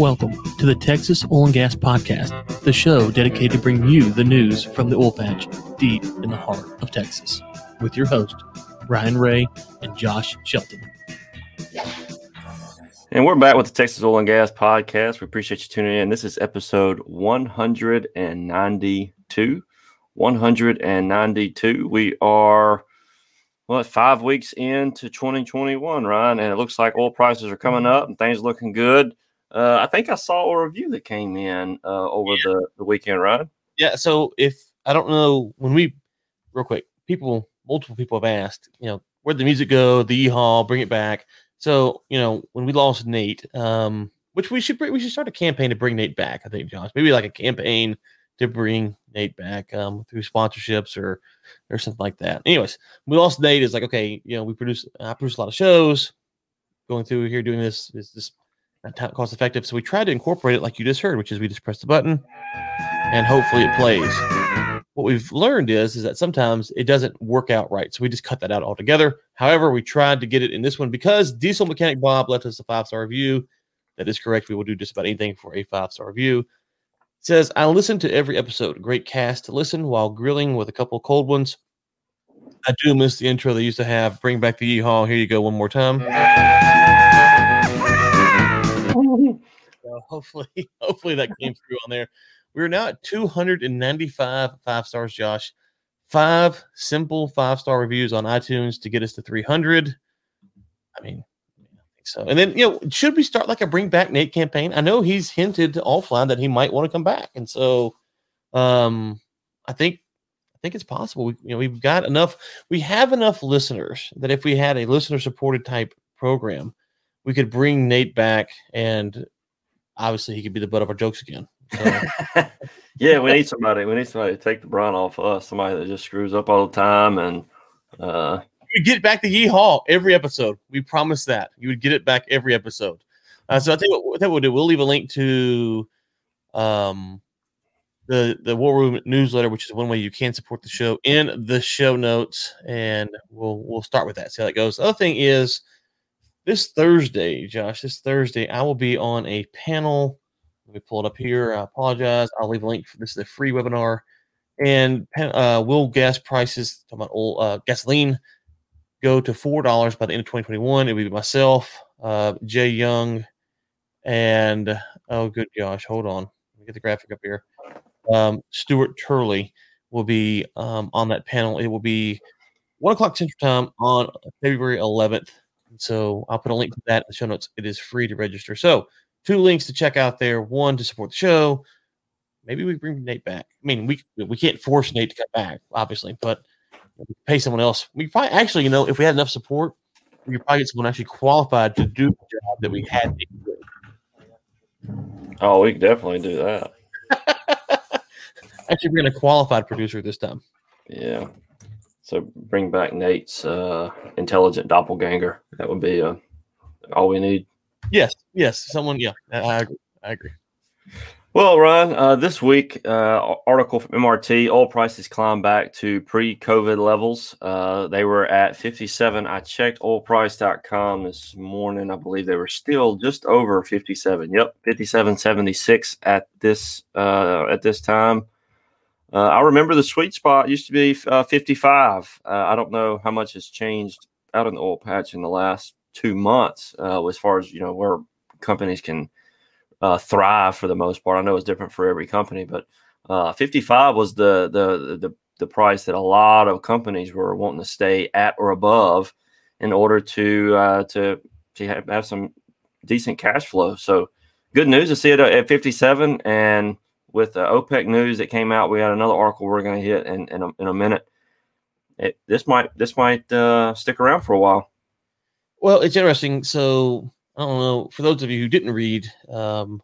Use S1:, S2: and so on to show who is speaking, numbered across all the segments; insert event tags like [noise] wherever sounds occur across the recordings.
S1: Welcome to the Texas Oil and Gas Podcast, the show dedicated to bring you the news from the oil patch deep in the heart of Texas, with your host, Ryan Ray and Josh Shelton.
S2: And we're back with the Texas Oil and Gas Podcast. We appreciate you tuning in. This is episode 192. 192. We are what five weeks into 2021, Ryan, and it looks like oil prices are coming up and things looking good. Uh, I think I saw a review that came in uh, over yeah. the, the weekend, right?
S1: Yeah. So if I don't know when we real quick, people, multiple people have asked, you know, where'd the music go? The E-Haul, bring it back. So you know, when we lost Nate, um, which we should bring, we should start a campaign to bring Nate back. I think, Josh, maybe like a campaign to bring Nate back um, through sponsorships or or something like that. Anyways, we lost Nate. Is like okay, you know, we produce I produce a lot of shows, going through here doing this is this not cost effective. So we tried to incorporate it like you just heard, which is we just press the button and hopefully it plays. What we've learned is is that sometimes it doesn't work out right. So we just cut that out altogether. However, we tried to get it in this one because Diesel Mechanic Bob left us a five star review. That is correct. We will do just about anything for a five star review. It says, I listen to every episode. Great cast to listen while grilling with a couple cold ones. I do miss the intro they used to have. Bring back the E-Haul. Here you go one more time. Hopefully, [laughs] hopefully that came through on there. We're now at 295 five stars, Josh. Five simple five star reviews on iTunes to get us to 300. I mean, so. And then, you know, should we start like a bring back Nate campaign? I know he's hinted offline that he might want to come back. And so, um, I think I think it's possible. We, you know, we've got enough. We have enough listeners that if we had a listener supported type program, we could bring Nate back and obviously he could be the butt of our jokes again. So. [laughs]
S2: yeah, we need somebody. We need somebody to take the brunt off of us. Somebody that just screws up all the time and uh
S1: we get back to Yee Haul every episode. We promise that you would get it back every episode. Uh, so I think what, what we'll do. We'll leave a link to um the the War Room newsletter, which is one way you can support the show in the show notes, and we'll we'll start with that. See how that goes. The other thing is this Thursday, Josh, this Thursday, I will be on a panel. Let me pull it up here. I apologize. I'll leave a link. For, this is a free webinar. And uh, will gas prices, talking about oil, uh, gasoline, go to $4 by the end of 2021? It will be myself, uh, Jay Young, and oh, good gosh, hold on. Let me get the graphic up here. Um, Stuart Turley will be um, on that panel. It will be one o'clock Central Time on February 11th. So I'll put a link to that in the show notes. It is free to register. So two links to check out there. One to support the show. Maybe we bring Nate back. I mean, we we can't force Nate to come back, obviously, but pay someone else. We probably actually, you know, if we had enough support, we could probably get someone actually qualified to do the job that we had.
S2: Oh, we could definitely do that. [laughs]
S1: actually, we're going to qualified producer this time.
S2: Yeah. So bring back Nate's uh, intelligent doppelganger. That would be uh, all we need.
S1: Yes, yes. Someone, yeah, I agree. I agree.
S2: Well, Ryan, uh, this week, uh, article from MRT, oil prices climbed back to pre-COVID levels. Uh, they were at 57. I checked oilprice.com this morning. I believe they were still just over 57. Yep, 57.76 at this uh, at this time. Uh, I remember the sweet spot used to be uh, 55. Uh, I don't know how much has changed out in the oil patch in the last two months uh, as far as you know where companies can uh, thrive for the most part. I know it's different for every company, but uh, 55 was the, the the the price that a lot of companies were wanting to stay at or above in order to to to have, have some decent cash flow. So good news to see it at 57 and with the OPEC news that came out, we had another article we're going to hit in in a, in a minute. It, this might this might uh, stick around for a while.
S1: Well, it's interesting. So I don't know for those of you who didn't read um,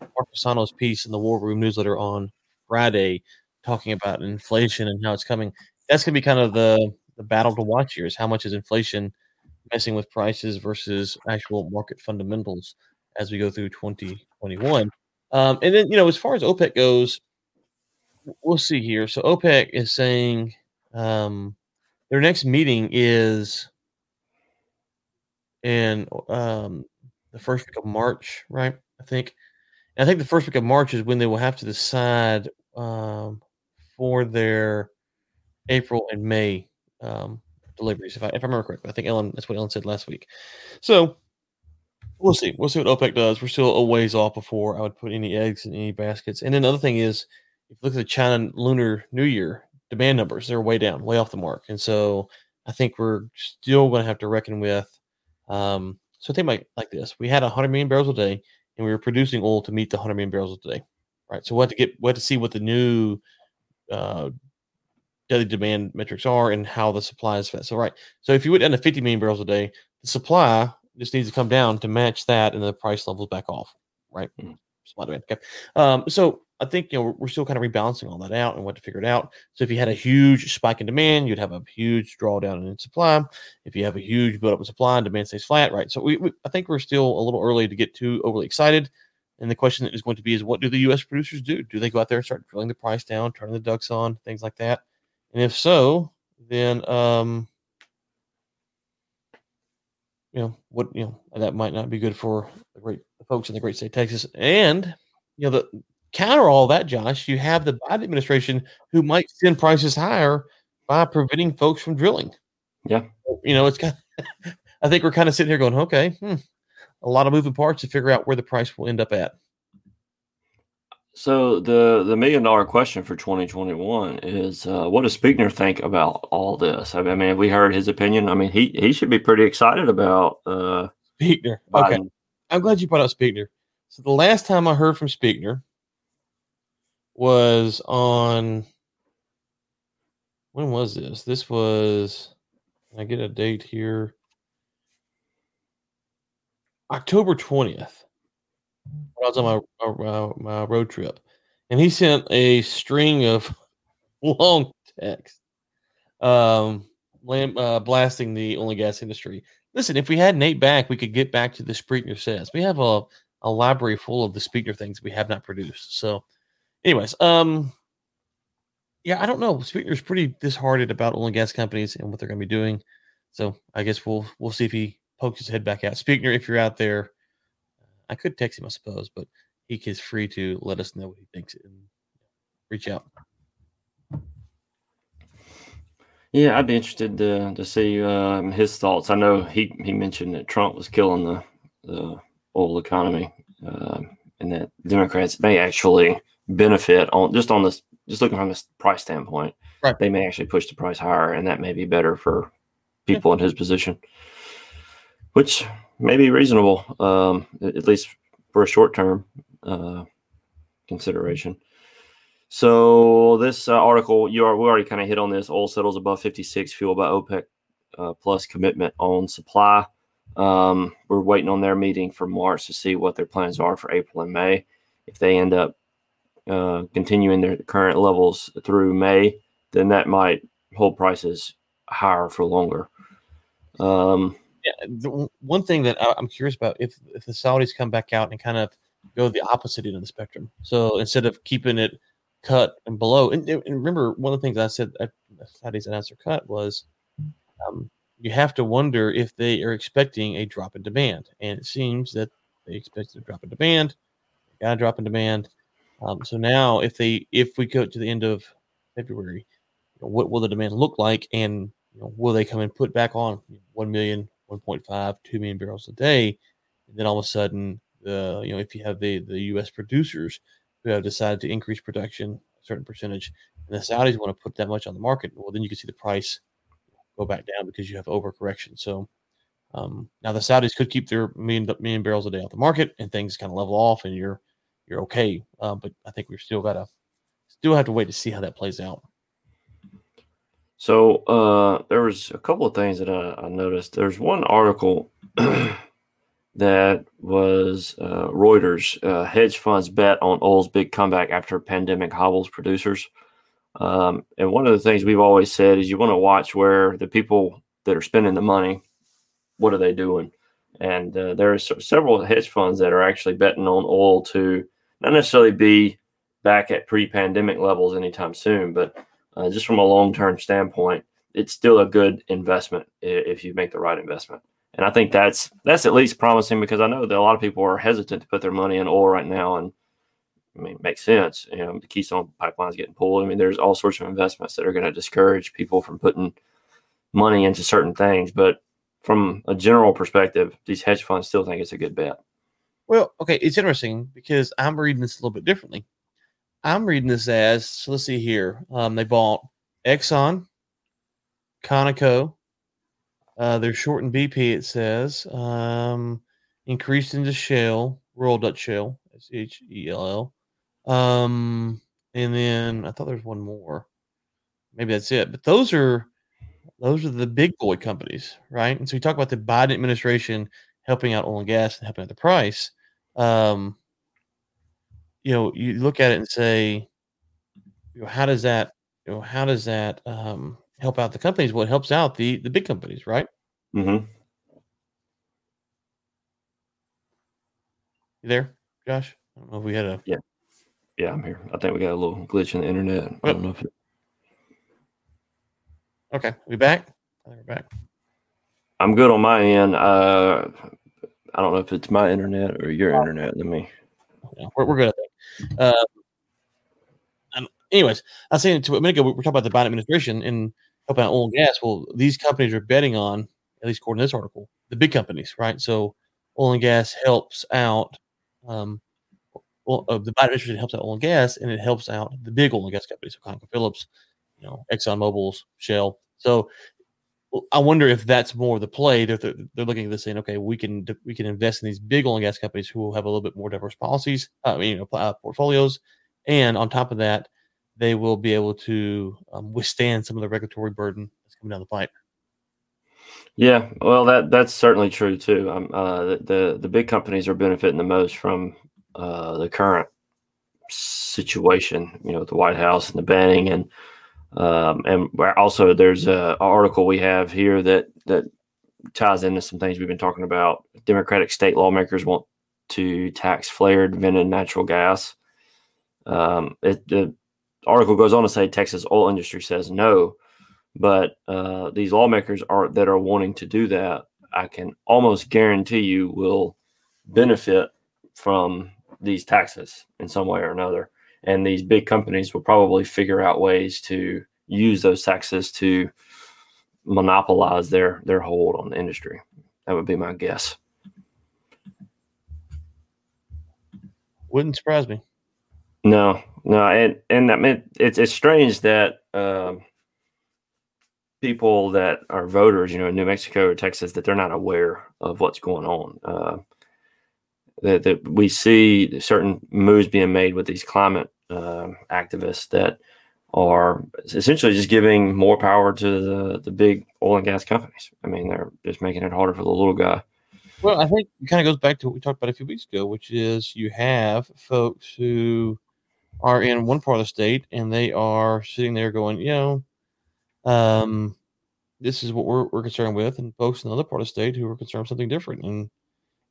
S1: Mark Fasano's piece in the War Room newsletter on Friday, talking about inflation and how it's coming. That's going to be kind of the the battle to watch here: is how much is inflation messing with prices versus actual market fundamentals as we go through 2021. Um, and then, you know, as far as OPEC goes, we'll see here. So OPEC is saying um, their next meeting is in um, the first week of March, right? I think. And I think the first week of March is when they will have to decide um, for their April and May um, deliveries. If I, if I remember correctly, I think Ellen that's what Ellen said last week. So we'll see. We'll see what OPEC does. We're still a ways off before I would put any eggs in any baskets. And then the other thing is, if you look at the China Lunar New Year demand numbers, they're way down, way off the mark. And so I think we're still going to have to reckon with. Um, so think about like this: we had 100 million barrels a day, and we were producing oil to meet the 100 million barrels a day, right? So we had to get, we had to see what the new uh, daily demand metrics are and how the supply is fed. So right, so if you went down to 50 million barrels a day, the supply just needs to come down to match that, and the price levels back off, right? Mm-hmm. Okay. Um, so I think you know we're, we're, still kind of rebalancing all that out and what to figure it out. So if you had a huge spike in demand, you'd have a huge drawdown in supply. If you have a huge buildup in supply and demand stays flat, right? So we, we, I think we're still a little early to get too overly excited. And the question that is going to be is what do the U.S. producers do? Do they go out there and start drilling the price down, turning the DUCs on, things like that? And if so, then um, you know what you know that might not be good for the great the folks in the great state of Texas. And you know the counter all that, Josh, you have the Biden administration who might send prices higher by preventing folks from drilling.
S2: Yeah.
S1: You know, it's kind of, [laughs] I think we're kind of sitting here going, okay, hmm, a lot of moving parts to figure out where the price will end up at.
S2: So the the million dollar question for 2021 is uh, what does Spigner think about all this? I mean, we heard his opinion. I mean, he he should be pretty excited about uh,
S1: Spigner. Okay, I'm glad you brought up Spigner. So the last time I heard from Spigner, was on when was this? This was I get a date here. October 20th. I was on my, my, my road trip. And he sent a string of [laughs] long texts um, uh, blasting the only gas industry. Listen, if we had Nate back, we could get back to the Spigner says. We have a, a library full of the Spigner things we have not produced. So anyways, um, yeah, I don't know. Spigner's pretty disheartened about oil and gas companies and what they're going to be doing. So I guess we'll we'll see if he pokes his head back out. Spigner, if you're out there, I could text him, I suppose, but he is free to let us know what he thinks and reach out.
S2: Yeah, I'd be interested to to see um, his thoughts. I know he he mentioned that Trump was killing the the oil economy, uh, and that Democrats may actually benefit on just on this just looking from this price standpoint. Right. They may actually push the price higher, and that may be better for people yeah. in his position, which may be reasonable, um, at least for a short term uh, consideration. So this uh, article, you are we already kind of hit on this. Oil settles above 56, fueled by OPEC uh, plus commitment on supply. Um, we're waiting on their meeting for March to see what their plans are for April and May. If they end up uh, continuing their current levels through May, then that might hold prices higher for longer. Um,
S1: the one thing that I'm curious about if if the Saudis come back out and kind of go the opposite end of the spectrum. So instead of keeping it cut and below, and, and remember one of the things I said at Saudis announced their cut was um, you have to wonder if they are expecting a drop in demand, and it seems that they expected a drop in demand. Got a drop in demand. Um, so now, if they if we go to the end of February, you know, what will the demand look like, and you know, will they come and put back on 1 million, 1.5, 2 million barrels a day? And then all of a sudden, the you know, if you have the the U.S. producers who have decided to increase production a certain percentage, and the Saudis want to put that much on the market, well, then you can see the price go back down because you have overcorrection. So um, now the Saudis could keep their million million barrels a day off the market, and things kind of level off, and you're you're okay. Uh, but I think we've still got to still have to wait to see how that plays out.
S2: So uh, there was a couple of things that I, I noticed. There's one article [clears throat] that was uh, Reuters uh, hedge funds bet on oil's big comeback after pandemic hobbles producers. Um, and one of the things we've always said is you want to watch where the people that are spending the money, what are they doing? And uh, there are several hedge funds that are actually betting on oil to not necessarily be back at pre-pandemic levels anytime soon, but uh, just from a long-term standpoint, it's still a good investment if you make the right investment. And I think that's that's at least promising because I know that a lot of people are hesitant to put their money in oil right now, and I mean, it makes sense. You know, the Keystone pipeline is getting pulled. I mean, there's all sorts of investments that are going to discourage people from putting money into certain things. But from a general perspective, these hedge funds still think it's a good bet.
S1: Well, okay, it's interesting because I'm reading this a little bit differently. I'm reading this as so let's see here. Um, they bought Exxon, Conoco. Uh, they're short in BP. It says um, increased into Shell, Royal Dutch Shell, S H E L L. Um, and then I thought there was one more. Maybe that's it. But those are those are the big boy companies, right? And so we talk about the Biden administration helping out oil and gas and helping out the price. Um, you know, you look at it and say, you know, how does that, you know, how does that um, help out the companies? Well, it helps out the the big companies, right?
S2: Mm-hmm.
S1: You there, Josh? I don't know if we had a
S2: yeah, yeah. I'm here. I think we got a little glitch in the internet. I don't know if it...
S1: okay. We back? I think we're back.
S2: I'm good on my end. Uh, I don't know if it's my internet or your internet. Let me.
S1: Yeah, we're, we're good. Um, anyways, I was saying to a minute ago, we were talking about the Biden administration and helping out oil and gas. Well, these companies are betting on, at least according to this article, the big companies, right? So oil and gas helps out. Um, well, uh, the Biden administration helps out oil and gas, and it helps out the big oil and gas companies, so ConocoPhillips, you know, Exxon Mobil's, Shell. So I wonder if that's more the play. They're, they're looking at this saying, okay, we can we can invest in these big oil and gas companies who will have a little bit more diverse policies, uh, you know, uh, portfolios, and on top of that, they will be able to um, withstand some of the regulatory burden that's coming down the pipe.
S2: Yeah, well, that that's certainly true too. Um, uh, the, the, the big companies are benefiting the most from uh, the current situation. You know, the White House and the banning and um, and also, there's a, article we have here that that ties into some things we've been talking about. Democratic state lawmakers want to tax flared vented natural gas. Um, it, the article goes on to say Texas oil industry says no, but uh, these lawmakers are that are wanting to do that. I can almost guarantee you will benefit from these taxes in some way or another and these big companies will probably figure out ways to use those taxes to monopolize their their hold on the industry. That would be my guess.
S1: Wouldn't surprise me.
S2: No, no, and and I mean it's it's strange that um, people that are voters, you know, in New Mexico or Texas, that they're not aware of what's going on. Uh, that, that we see certain moves being made with these climate uh, activists that are essentially just giving more power to the, the big oil and gas companies. I mean, they're just making it harder for the little guy.
S1: Well, I think it kind of goes back to what we talked about a few weeks ago, which is you have folks who are in one part of the state and they are sitting there going, you know, um, this is what we're, we're concerned with, and folks in another part of the state who are concerned with something different. And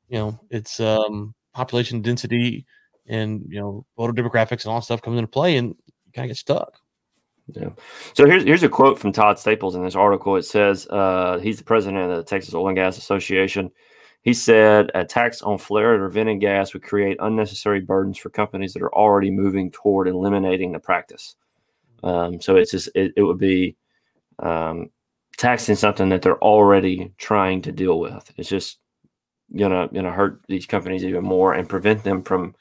S1: you know, it's um, population density and you know voter demographics and all stuff comes into play, and you kind of get stuck.
S2: Yeah. So here's here's a quote from Todd Staples in this article. It says uh, he's the president of the Texas Oil and Gas Association. He said a tax on flared or vented gas would create unnecessary burdens for companies that are already moving toward eliminating the practice. Um, so it's just it, it would be um, taxing something that they're already trying to deal with. It's just gonna gonna hurt these companies even more and prevent them from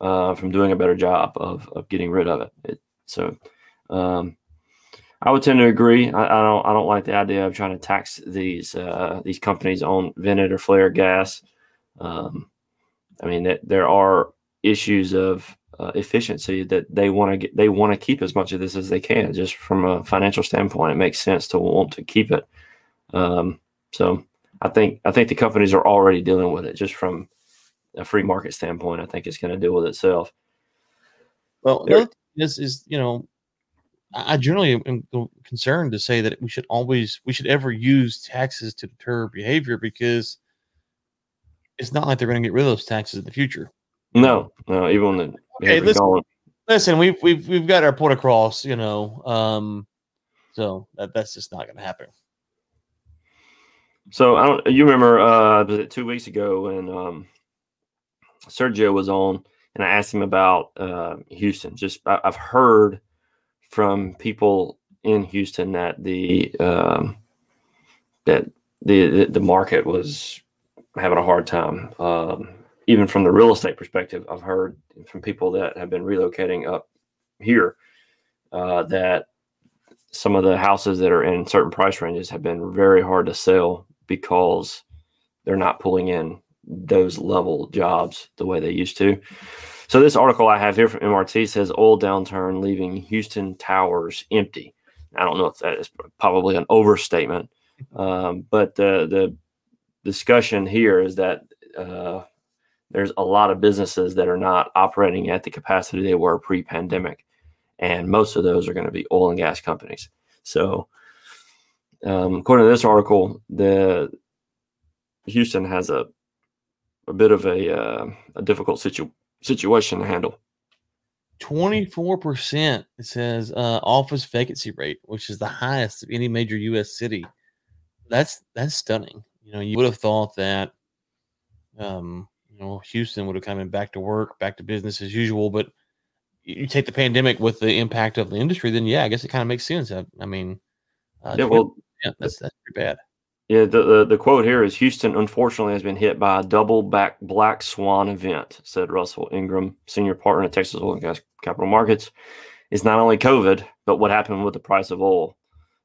S2: uh, from doing a better job of of getting rid of it. it so um, I would tend to agree. I, I, don't I don't like the idea of trying to tax these uh, these companies on vented or flare gas. Um, I mean that there are issues of uh, efficiency that they want to get they want to keep as much of this as they can just from a financial standpoint it makes sense to want to keep it um, so I think I think the companies are already dealing with it just from a free market standpoint. I think it's going to deal with itself.
S1: Well, this is you know, I generally am concerned to say that we should always we should ever use taxes to deter behavior because it's not like they're going to get rid of those taxes in the future.
S2: No, no, even when
S1: the okay, listen, listen, we've we've we've got our point across, you know, um, so that that's just not going to happen.
S2: So I don't. You remember? Uh, was it two weeks ago when um, Sergio was on? and I asked him about uh, Houston. Just I, have heard from people in Houston that the um, that the the market was having a hard time. Um, even from the real estate perspective, I've heard from people that have been relocating up here uh, that some of the houses that are in certain price ranges have been very hard to sell because they're not pulling in those level jobs the way they used to. So this article I have here from MRT says oil downturn leaving Houston towers empty. I don't know if that is probably an overstatement, um, but the the discussion here is that uh, there's a lot of businesses that are not operating at the capacity they were pre-pandemic, and most of those are going to be oil and gas companies. So, um, according to this article, the Houston has a a bit of a uh, a difficult situ- situation to handle.
S1: 24% it says uh, office vacancy rate which is the highest of any major us city. That's that's stunning. You know you would have thought that um you know houston would have come in back to work back to business as usual but you take the pandemic with the impact of the industry then yeah i guess it kind of makes sense. I, I mean
S2: uh, yeah well
S1: yeah that's that's pretty bad
S2: yeah, the, the, the quote here is Houston unfortunately has been hit by a double back black swan event, said Russell Ingram, senior partner at Texas Oil and Gas Capital Markets. It's not only COVID, but what happened with the price of oil.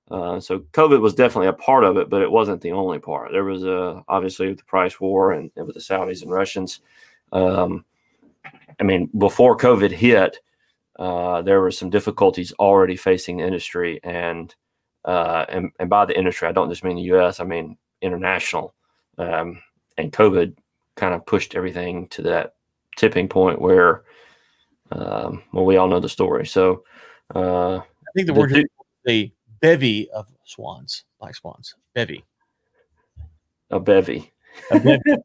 S2: Uh, so COVID was definitely a part of it, but it wasn't the only part. There was uh, obviously the price war and, and, with the Saudis and Russians. Um, I mean, before COVID hit, uh, there were some difficulties already facing the industry, and uh, and, and by the industry, I don't just mean the U.S. I mean international. Um, and COVID kind of pushed everything to that tipping point where, um, well, we all know the story. So uh, I
S1: think the, the word is a bevy of swans, black swans, bevy.
S2: A bevy. A bevy. [laughs]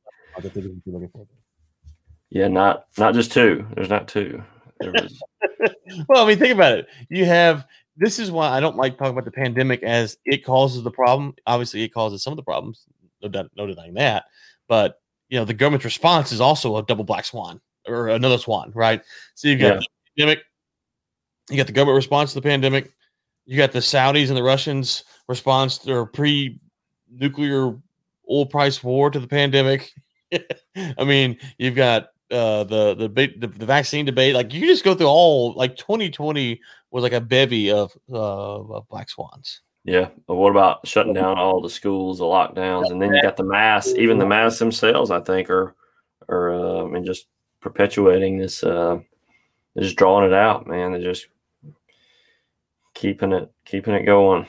S2: yeah, not not just two. There's not two. There was... [laughs]
S1: well, I mean, think about it. You have this is why I don't like talking about the pandemic as it causes the problem. Obviously, it causes some of the problems, no, doubt, no denying that. But you know, the government's response is also a double black swan or another swan, right? So you've got yeah. the pandemic, you got the government response to the pandemic, you got the Saudis and the Russians response to their pre-nuclear oil price war to the pandemic. [laughs] I mean, you've got uh, the the, the the vaccine debate. Like you just go through all like 2020 was like a bevy of uh, black swans.
S2: Yeah, but what about shutting down all the schools, the lockdowns, and then you got the masks. Even the masks themselves, I think, are are uh, I mean, just perpetuating this. Uh, they're just drawing it out, man. They're just keeping it keeping it going.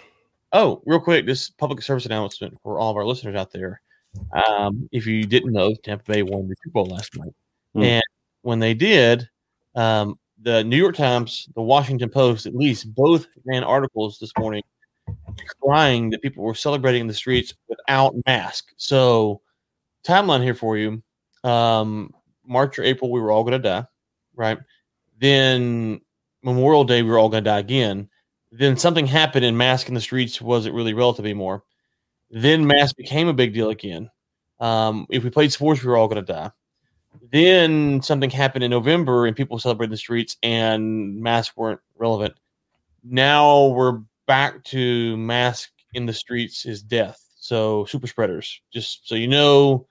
S1: Oh, real quick, this public service announcement for all of our listeners out there. Um, if you didn't know, Tampa Bay won the Super Bowl last night. Mm. And when they did, um, the New York Times, the Washington Post, at least both ran articles this morning crying that people were celebrating in the streets without mask. So, timeline here for you: um, March or April, we were all going to die, right? Then Memorial Day, we were all going to die again. Then something happened, and mask in the streets wasn't really relative anymore. Then mask became a big deal again. Um, if we played sports, we were all going to die. Then something happened in November and people celebrated the streets and masks weren't relevant. Now we're back to mask in the streets is death. So super spreaders. Just so you know,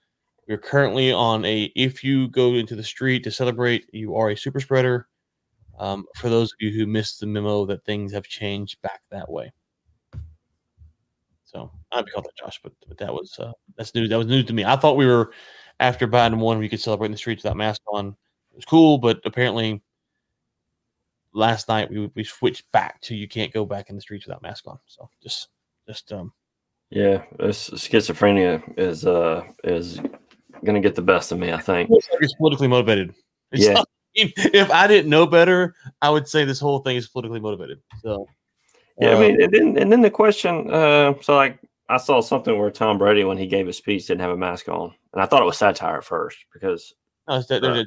S1: you're currently on a if you go into the street to celebrate, you are a super spreader. Um, for those of you who missed the memo that things have changed back that way. So I'd be called that Josh, but, but that was uh, that's news. That was news to me. I thought we were after Biden won, we could celebrate in the streets without masks on. It was cool, but apparently last night we we switched back to you can't go back in the streets without mask on. So just just um
S2: yeah, this schizophrenia is uh is gonna get the best of me. I think
S1: it's politically motivated. It's yeah. Not, if I didn't know better, I would say this whole thing is politically motivated. So
S2: yeah, I mean, uh, and then and then the question, uh, so like I saw something where Tom Brady, when he gave a speech, didn't have a mask on, and I thought it was satire at first because. No, uh,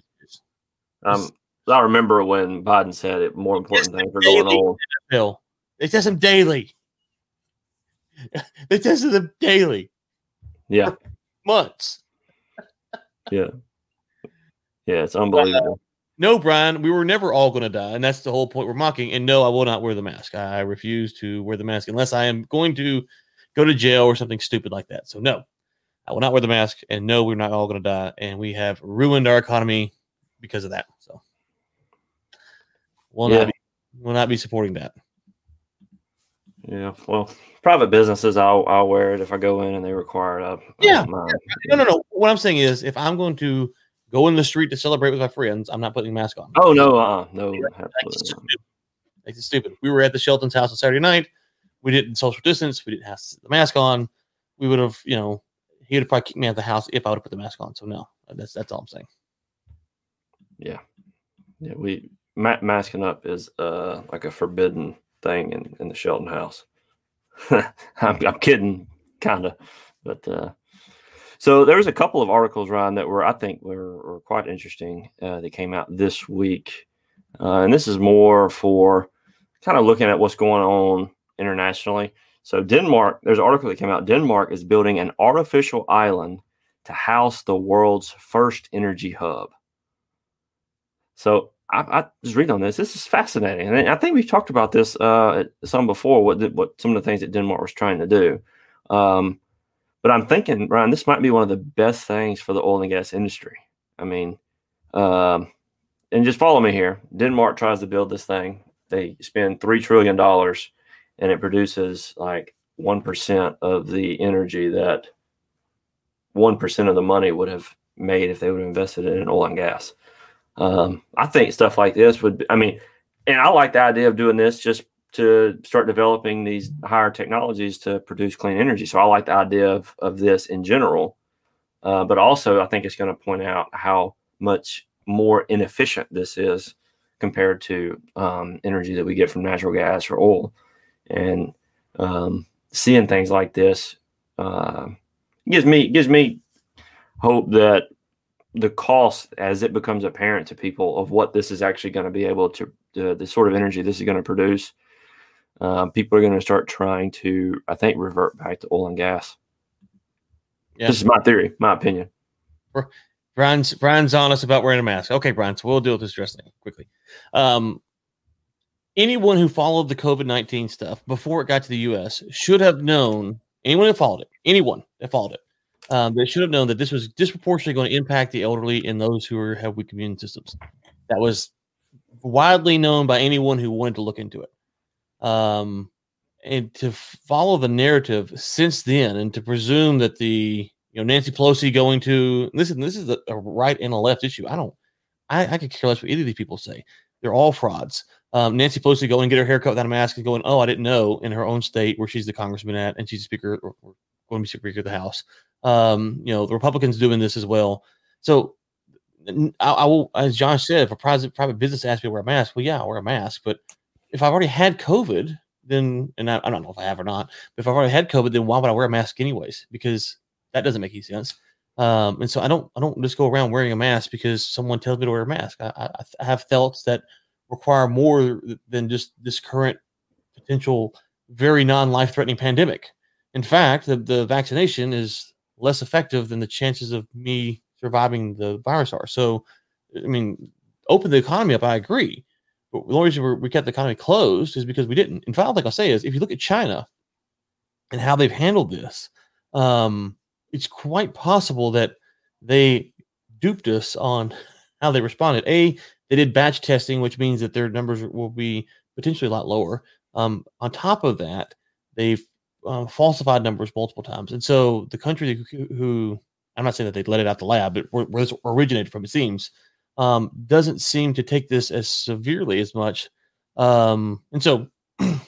S2: um, I remember when Biden said it. More important things are going on.
S1: Bill, they test them daily. [laughs] they tested them daily.
S2: Yeah.
S1: months.
S2: yeah. Yeah, it's unbelievable.
S1: no, Brian, we were never all going to die, and that's the whole point we're mocking. And no, I will not wear the mask. I refuse to wear the mask unless I am going to go to jail or something stupid like that. So no, I will not wear the mask. And no, we're not all going to die, and we have ruined our economy because of that. So we'll
S2: Yeah.
S1: not be, will not be supporting that.
S2: Yeah, well, private businesses, I'll I'll wear it if I go in and they require it. I
S1: Yeah. No, no, no. What I'm saying is, if I'm going to go in the street to celebrate with my friends, I'm not putting a mask on.
S2: Oh no, uh, no,
S1: Like, it's stupid. Like, it's stupid. We were at the Shelton's house on Saturday night. We didn't social distance. We didn't have the mask on. We would have, you know, he would have probably kicked me out of the house if I would have put the mask on. So no, that's that's all I'm saying.
S2: Yeah, yeah. We ma- masking up is uh like a forbidden thing in, in the Shelton house. [laughs] I'm, I'm kidding, kind of, but uh, so there was a couple of articles, Ryan, that were I think were, were quite interesting uh, that came out this week, uh, and this is more for kind of looking at what's going on internationally. So Denmark, there's an article that came out. Denmark is building an artificial island to house the world's first energy hub. So I, I was reading on this. This is fascinating, and I think we've talked about this uh, some before. What the, what some of the things that Denmark was trying to do, um, but I'm thinking, Ryan, this might be one of the best things for the oil and gas industry. I mean, um, and just follow me here. Denmark tries to build this thing. They spend three trillion dollars, and it produces like one percent of the energy that one percent of the money would have made if they would have invested in oil and gas. Um, I think stuff like this would, be, I mean, and I like the idea of doing this just to start developing these higher technologies to produce clean energy. So I like the idea of, of this in general. Uh, but also, I think it's going to point out how much more inefficient this is compared to um, energy that we get from natural gas or oil. And um, seeing things like this uh, gives me gives me hope that the cost as it becomes apparent to people of what this is actually going to be able to uh, the sort of energy this is going to produce uh, people are going to start trying to i think revert back to oil and gas
S1: Yeah.
S2: this is my theory my opinion
S1: Brian's Brian's honest about wearing a mask. Okay, Brian, so we'll deal with this dress thing quickly. Um, anyone who followed the COVID nineteen stuff before it got to the U.S. should have known. Anyone that followed it, anyone that followed it, um, they should have known that this was disproportionately going to impact the elderly and those who have weak immune systems. That was widely known by anyone who wanted to look into it. Um, and to follow the narrative since then, and to presume that the you know Nancy Pelosi going to listen, this is a, a right and a left issue. I don't, I, I could care less what either of these people say. They're all frauds. Um, Nancy Pelosi going get her haircut without a mask and going, oh, I didn't know in her own state where she's the congressman at and she's the speaker or, or going to be speaker of the House. Um, you know, the Republicans doing this as well. So I will, as John said, if a private private business asks me to wear a mask, well, yeah, I'll wear a mask. But if I've already had COVID, then and I, I don't know if I have or not, but if I've already had COVID, then why would I wear a mask anyways? Because that doesn't make any sense. Um, and so I don't I don't just go around wearing a mask because someone tells me to wear a mask. I, I, I have thoughts that require more than just this current potential very non-life threatening pandemic. In fact, the, the vaccination is less effective than the chances of me surviving the virus are. So, I mean, open the economy up, I agree. But the only reason we're, kept the economy closed is because we didn't. In fact, like I say, is if you look at China and how they've handled this, um, it's quite possible that they duped us on [laughs] how they responded. A, they did batch testing, which means that their numbers will be potentially a lot lower. Um, on top of that, they've uh, falsified numbers multiple times, and so the country who, who I'm not saying that they let it out the lab, but where, where this originated from, it seems, um, doesn't seem to take this as severely as much. Um, and so, [clears throat] and,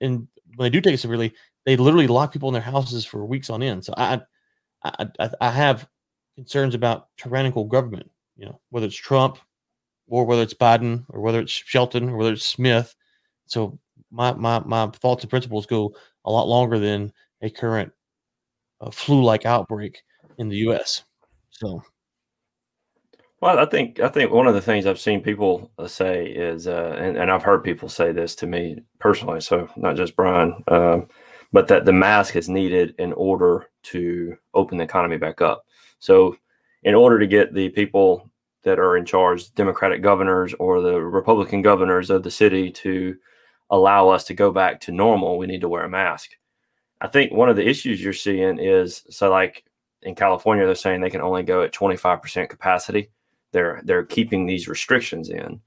S1: and when they do take it severely, they literally lock people in their houses for weeks on end. So I, I, I, I have concerns about tyrannical government. You know, whether it's Trump or whether it's Biden or whether it's Shelton or whether it's Smith. So my my my thoughts and principles go a lot longer than a current uh, flu-like outbreak in the U.S. So
S2: Well, I think I think one of the things I've seen people uh, say is, uh, and, and I've heard people say this to me personally, so not just Brian, um, but that the mask is needed in order to open the economy back up. So, in order to get the people that are in charge, Democratic governors or the Republican governors of the city, to allow us to go back to normal, we need to wear a mask. I think one of the issues you're seeing is so like in California, they're saying they can only go at 25% capacity. They're they're keeping these restrictions in.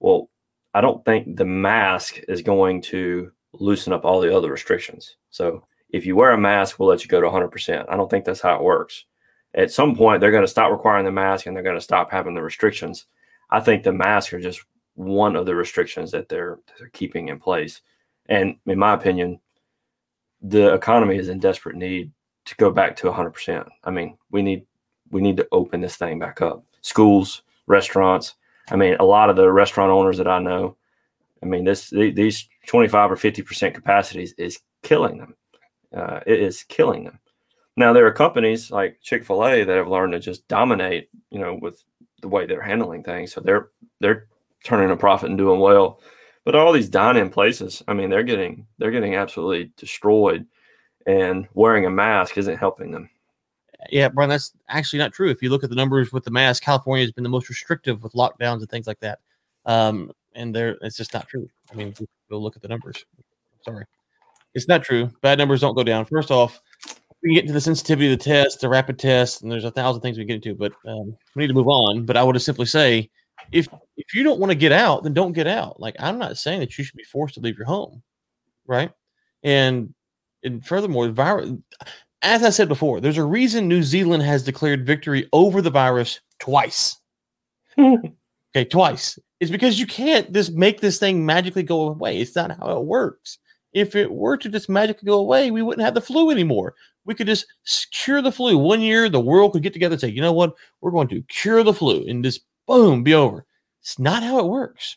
S2: Well, I don't think the mask is going to loosen up all the other restrictions. So if you wear a mask, we'll let you go to 100%. I don't think that's how it works. At some point, they're going to stop requiring the mask and they're going to stop having the restrictions. I think the masks are just one of the restrictions that they're they're keeping in place. And in my opinion, the economy is in desperate need to go back to 100%. I mean, we need we need to open this thing back up. Schools, restaurants. I mean, a lot of the restaurant owners that I know, I mean, this these 25 or 50% capacities is killing them. Uh, it is killing them. Now there are companies like Chick Fil A that have learned to just dominate, you know, with the way they're handling things. So they're they're turning a profit and doing well. But all these dine-in places, I mean, they're getting they're getting absolutely destroyed, and wearing a mask isn't helping them.
S1: Yeah, Brian, that's actually not true. If you look at the numbers with the mask, California has been the most restrictive with lockdowns and things like that. Um, and there, it's just not true. I mean, go look at the numbers. Sorry, it's not true. Bad numbers don't go down. First off, we can get into the sensitivity of the test, the rapid test, and there's a thousand things we get into, but um, we need to move on. But I would just simply say if if you don't want to get out, then don't get out. Like I'm not saying that you should be forced to leave your home, right? And and furthermore, the virus, as I said before, there's a reason New Zealand has declared victory over the virus twice. [laughs] okay, twice. It's because you can't just make this thing magically go away. It's not how it works. If it were to just magically go away, we wouldn't have the flu anymore. We could just cure the flu. One year, the world could get together and say, you know what? We're going to cure the flu and just boom, be over. It's not how it works.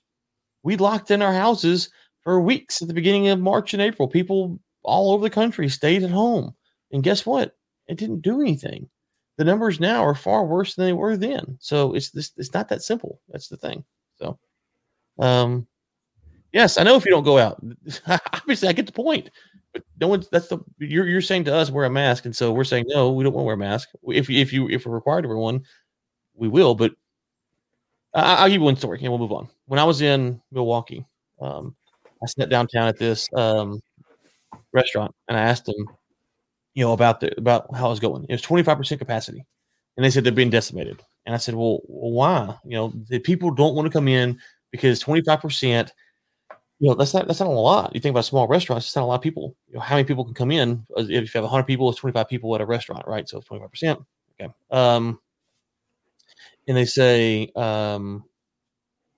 S1: We locked in our houses for weeks at the beginning of March and April. People all over the country stayed at home. And guess what? It didn't do anything. The numbers now are far worse than they were then. So it's this it's not that simple. That's the thing. So um yes, I know if you don't go out. [laughs] Obviously I get the point. But no one's that's the you're you're saying to us wear a mask, and so we're saying no, we don't want to wear a mask. If if you if we're required to wear one, we will, but I'll give you one story and we'll move on. When I was in Milwaukee, um, I sat downtown at this um, restaurant and I asked them, you know, about the about how it was going. It was 25% capacity. And they said they're being decimated. And I said, Well, why? You know, the people don't want to come in because 25%, you know, that's not that's not a lot. You think about small restaurants, it's not a lot of people. You know, how many people can come in? If you have 100 people, it's 25 people at a restaurant, right? So it's 25%. Okay. Um, and they say, um,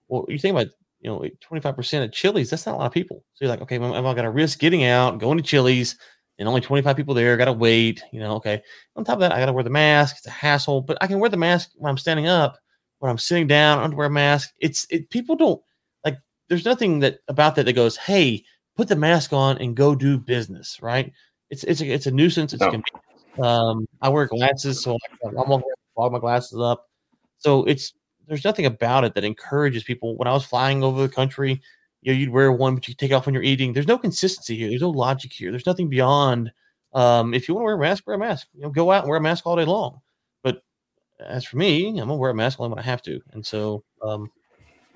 S1: well, you think about you know 25% of Chili's, that's not a lot of people. So you're like, okay, am I got to risk getting out, going to Chili's, and only 25 people there, got to wait, you know, okay. On top of that, I got to wear the mask. It's a hassle, but I can wear the mask when I'm standing up, when I'm sitting down, I don't wear a mask. It's it people don't there's nothing that about that that goes, hey, put the mask on and go do business, right? It's it's a, it's a nuisance. It's no. um, I wear glasses, so I'm gonna fog my glasses up. So it's there's nothing about it that encourages people. When I was flying over the country, you know, you'd wear one, but you take it off when you're eating. There's no consistency here. There's no logic here. There's nothing beyond. Um, if you want to wear a mask, wear a mask. You know, go out and wear a mask all day long. But as for me, I'm gonna wear a mask only when I have to. And so um,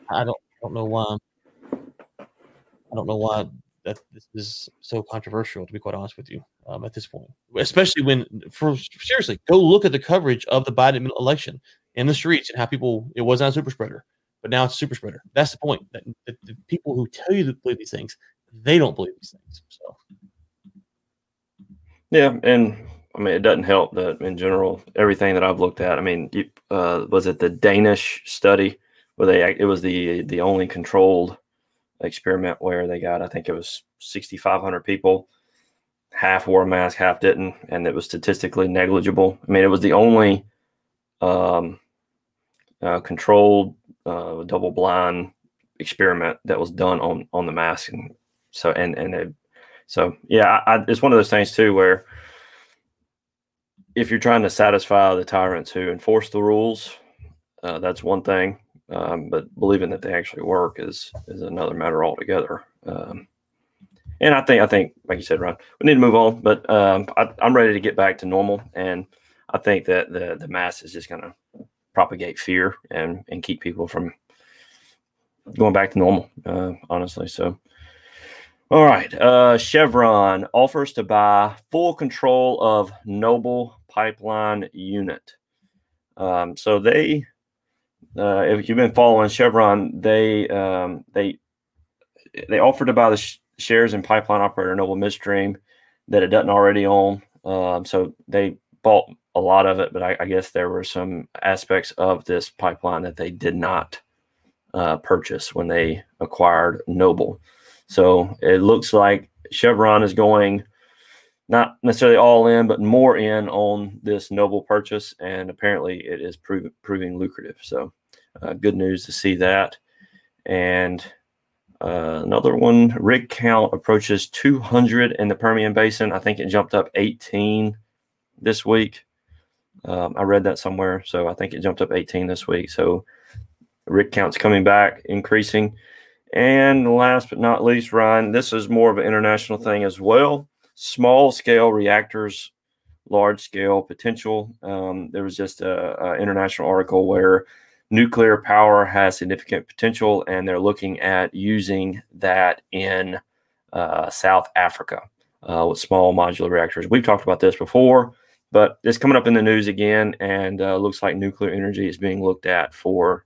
S1: I don't don't know why. I don't know why that this is so controversial. To be quite honest with you, um, at this point, especially when, for seriously, go look at the coverage of the Biden election in the streets and how people it was not a super spreader, but now it's a super spreader. That's the point. That, that the people who tell you to believe these things, they don't believe these things. So
S2: yeah, and I mean it doesn't help that in general everything that I've looked at. I mean, uh, was it the Danish study where they it was the the only controlled experiment where they got I think it was 6,500 people. Half wore a mask, half didn't, and it was statistically negligible. I mean, it was the only um, uh, controlled uh, double blind experiment that was done on on the mask and so and and it, so yeah I, it's one of those things too where if you're trying to satisfy the tyrants who enforce the rules uh, that's one thing um, but believing that they actually work is is another matter altogether um, and I think I think like you said Ron we need to move on but um, I, I'm ready to get back to normal and I think that the the mask is just gonna propagate fear and and keep people from going back to normal. Uh, honestly, so. All right. Uh, Chevron offers to buy full control of Noble Pipeline Unit. Um, so they, uh, if you've been following Chevron, they um, they they offered to buy the sh- shares in pipeline operator Noble Midstream that it doesn't already own. Um, so they bought a lot of it, but I, I, guess there were some aspects of this pipeline that they did not uh, purchase when they acquired Noble. So it looks like Chevron is going not necessarily all in, but more in on this Noble purchase, and apparently it is prov- proving lucrative. So uh, good news to see that. And uh, another one, rig count approaches 200 in the Permian Basin. I think it jumped up 18 this week. Um, I read that somewhere, so I think it jumped up 18 this week. So rig count's coming back, increasing. And last but not least, Ryan, this is more of an international thing as well. Small scale reactors, large scale potential. Um, there was just an international article where nuclear power has significant potential, and they're looking at using that in uh, South Africa uh, with small modular reactors. We've talked about this before, but it's coming up in the news again, and uh, looks like nuclear energy is being looked at for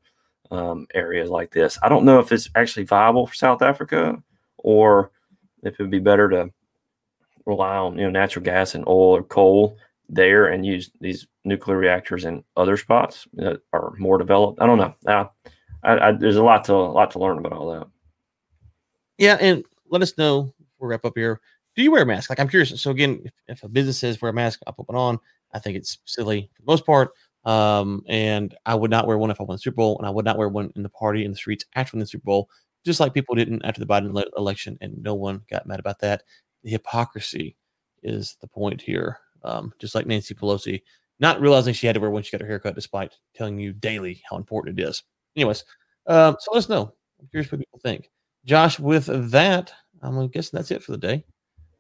S2: um, areas like this. I don't know if it's actually viable for South Africa or if it would be better to rely on you know natural gas and oil or coal there and use these nuclear reactors in other spots that are more developed. I don't know. Uh, I, I, there's a lot to a lot to learn about all that.
S1: Yeah, and let us know. We'll wrap up here. Do you wear a mask? Like I'm curious. So again, if, if a business says wear a mask, I'll put one on. I think it's silly for the most part. Um, and I would not wear one if I won the Super Bowl, and I would not wear one in the party in the streets after the Super Bowl, just like people didn't after the Biden election, and no one got mad about that. The hypocrisy is the point here. Um, just like Nancy Pelosi, not realizing she had to wear one she got her haircut, despite telling you daily how important it is. Anyways, um, so let us know. I'm curious what people think. Josh, with that, I'm guessing that's it for the day.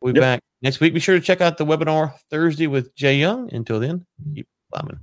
S1: We'll be yep. back next week. Be sure to check out the webinar Thursday with Jay Young. Until then, keep climbing.